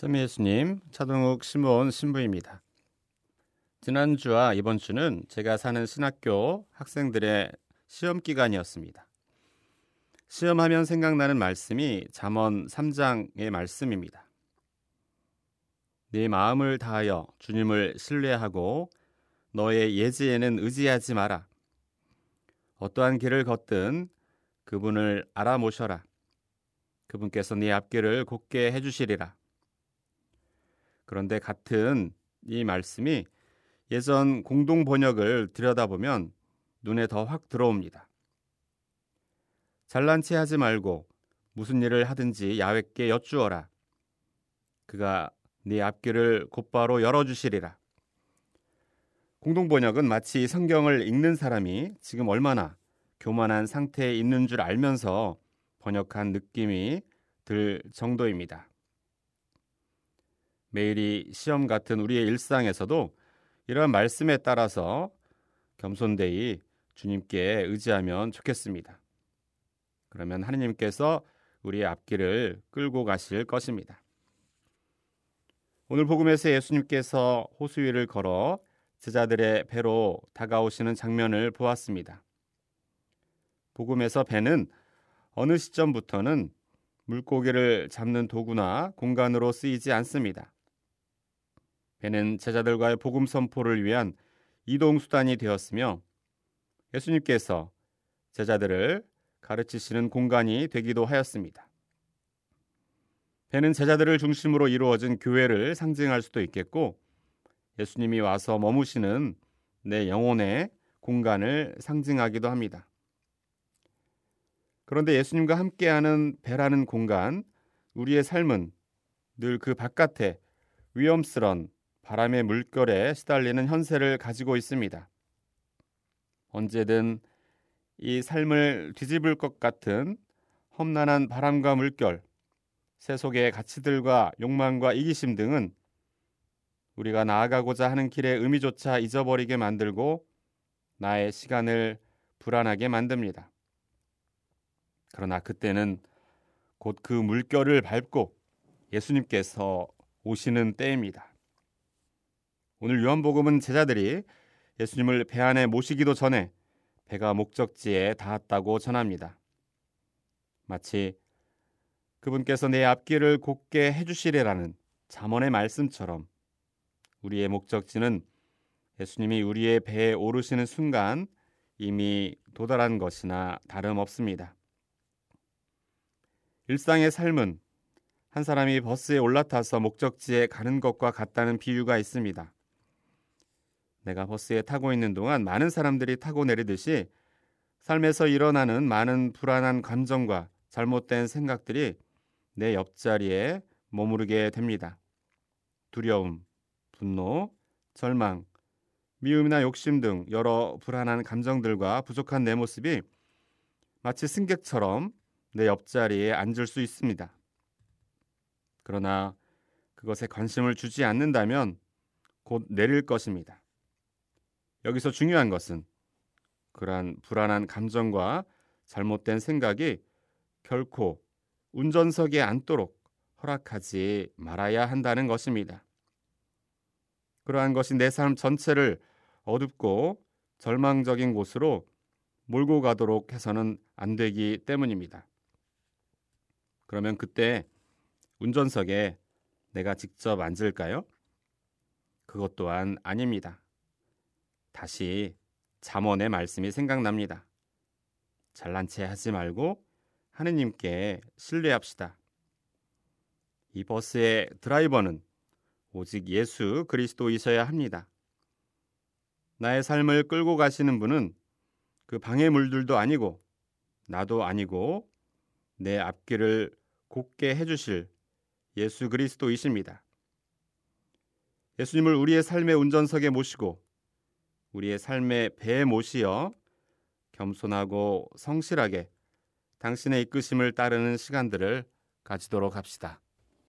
썸미 예수님, 차동욱 신부원 신부입니다. 지난주와 이번 주는 제가 사는 신학교 학생들의 시험 기간이었습니다. 시험하면 생각나는 말씀이 잠언 3장의 말씀입니다. 네 마음을 다하여 주님을 신뢰하고 너의 예지에는 의지하지 마라. 어떠한 길을 걷든 그분을 알아모셔라. 그분께서 네 앞길을 곱게 해주시리라. 그런데 같은 이 말씀이 예전 공동 번역을 들여다보면 눈에 더 확 들어옵니다. 잘난 체 하지 말고 무슨 일을 하든지 야외께 여쭈어라. 그가 네 앞길을 곧바로 열어주시리라. 공동 번역은 마치 성경을 읽는 사람이 지금 얼마나 교만한 상태에 있는 줄 알면서 번역한 느낌이 들 정도입니다. 매일이 시험 같은 우리의 일상에서도 이러한 말씀에 따라서 겸손되이 주님께 의지하면 좋겠습니다. 그러면 하느님께서 우리의 앞길을 끌고 가실 것입니다. 오늘 복음에서 예수님께서 호수 위를 걸어 제자들의 배로 다가오시는 장면을 보았습니다. 복음에서 배는 어느 시점부터는 물고기를 잡는 도구나 공간으로 쓰이지 않습니다. 배는 제자들과의 복음 선포를 위한 이동 수단이 되었으며 예수님께서 제자들을 가르치시는 공간이 되기도 하였습니다. 배는 제자들을 중심으로 이루어진 교회를 상징할 수도 있겠고 예수님이 와서 머무시는 내 영혼의 공간을 상징하기도 합니다. 그런데 예수님과 함께하는 배라는 공간, 우리의 삶은 늘 그 바깥에 위험스런 바람의 물결에 시달리는 현세를 가지고 있습니다. 언제든 이 삶을 뒤집을 것 같은 험난한 바람과 물결, 세속의 가치들과 욕망과 이기심 등은 우리가 나아가고자 하는 길의 의미조차 잊어버리게 만들고 나의 시간을 불안하게 만듭니다. 그러나 그때는 곧 그 물결을 밟고 예수님께서 오시는 때입니다. 오늘 요한복음은 제자들이 예수님을 배 안에 모시기도 전에 배가 목적지에 닿았다고 전합니다. 마치 그분께서 내 앞길을 곱게 해주시리라는 잠언의 말씀처럼 우리의 목적지는 예수님이 우리의 배에 오르시는 순간 이미 도달한 것이나 다름없습니다. 일상의 삶은 한 사람이 버스에 올라타서 목적지에 가는 것과 같다는 비유가 있습니다. 내가 버스에 타고 있는 동안 많은 사람들이 타고 내리듯이 삶에서 일어나는 많은 불안한 감정과 잘못된 생각들이 내 옆자리에 머무르게 됩니다. 두려움, 분노, 절망, 미움이나 욕심 등 여러 불안한 감정들과 부족한 내 모습이 마치 승객처럼 내 옆자리에 앉을 수 있습니다. 그러나 그것에 관심을 주지 않는다면 곧 내릴 것입니다. 여기서 중요한 것은 그러한 불안한 감정과 잘못된 생각이 결코 운전석에 앉도록 허락하지 말아야 한다는 것입니다. 그러한 것이 내 삶 전체를 어둡고 절망적인 곳으로 몰고 가도록 해서는 안 되기 때문입니다. 그러면 그때 운전석에 내가 직접 앉을까요? 그것 또한 아닙니다. 다시 잠언의 말씀이 생각납니다. 잘난 체 하지 말고 하느님께 신뢰합시다. 이 버스의 드라이버는 오직 예수 그리스도이셔야 합니다. 나의 삶을 끌고 가시는 분은 그 방해물들도 아니고 나도 아니고 내 앞길을 곱게 해주실 예수 그리스도이십니다. 예수님을 우리의 삶의 운전석에 모시고 우리의 삶의 배에 모시어 겸손하고 성실하게 당신의 이끄심을 따르는 시간들을 가지도록 합시다.